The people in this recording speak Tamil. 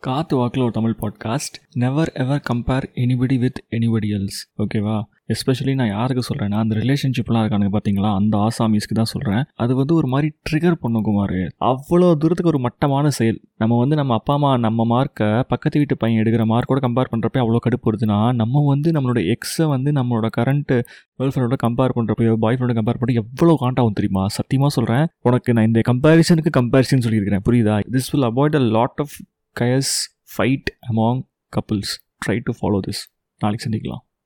காத்து வாக்கில் ஒரு Tamil podcast never ever compare anybody with anybody else ஓகேவா எஸ்பெஷலி நான் யாருக்கு சொல்கிறேன்னா அந்த ரிலேஷன்ஷிப்லாம் இருக்கானுங்க பார்த்தீங்களா அந்த ஆசாமிஸ்க்கு தான் சொல்கிறேன் அது வந்து ஒரு மாதிரி ட்ரிகர் பண்ணும் குமார். அவ்வளோ தூரத்துக்கு ஒரு மட்டமான செயல். நம்ம வந்து நம்ம அப்பா அம்மா நம்ம மார்க்கை பக்கத்து வீட்டு பையன் எடுக்கிற மார்க்கோட கம்பேர் பண்ணுறப்ப அவ்வளோ கடுப்பு வருதுன்னா நம்ம வந்து நம்மளோட எக்ஸை வந்து நம்மளோட கரண்ட்டு கேர்ள் ஃப்ரெண்டோட கம்பேர் பண்ணுறப்போ பாய் ஃப்ரெண்டோட கம்பேர் பண்ணி எவ்வளோ காண்டாகும் தெரியுமா? சத்தியமாக சொல்கிறேன் உனக்கு நான் இந்த கம்பேரிசனுக்கு கம்பேரிசன் சொல்லியிருக்கிறேன். புரியுதா? This will avoid a lot of guys fight among couples try to follow this நாளைக்கு சந்திக்கலாம்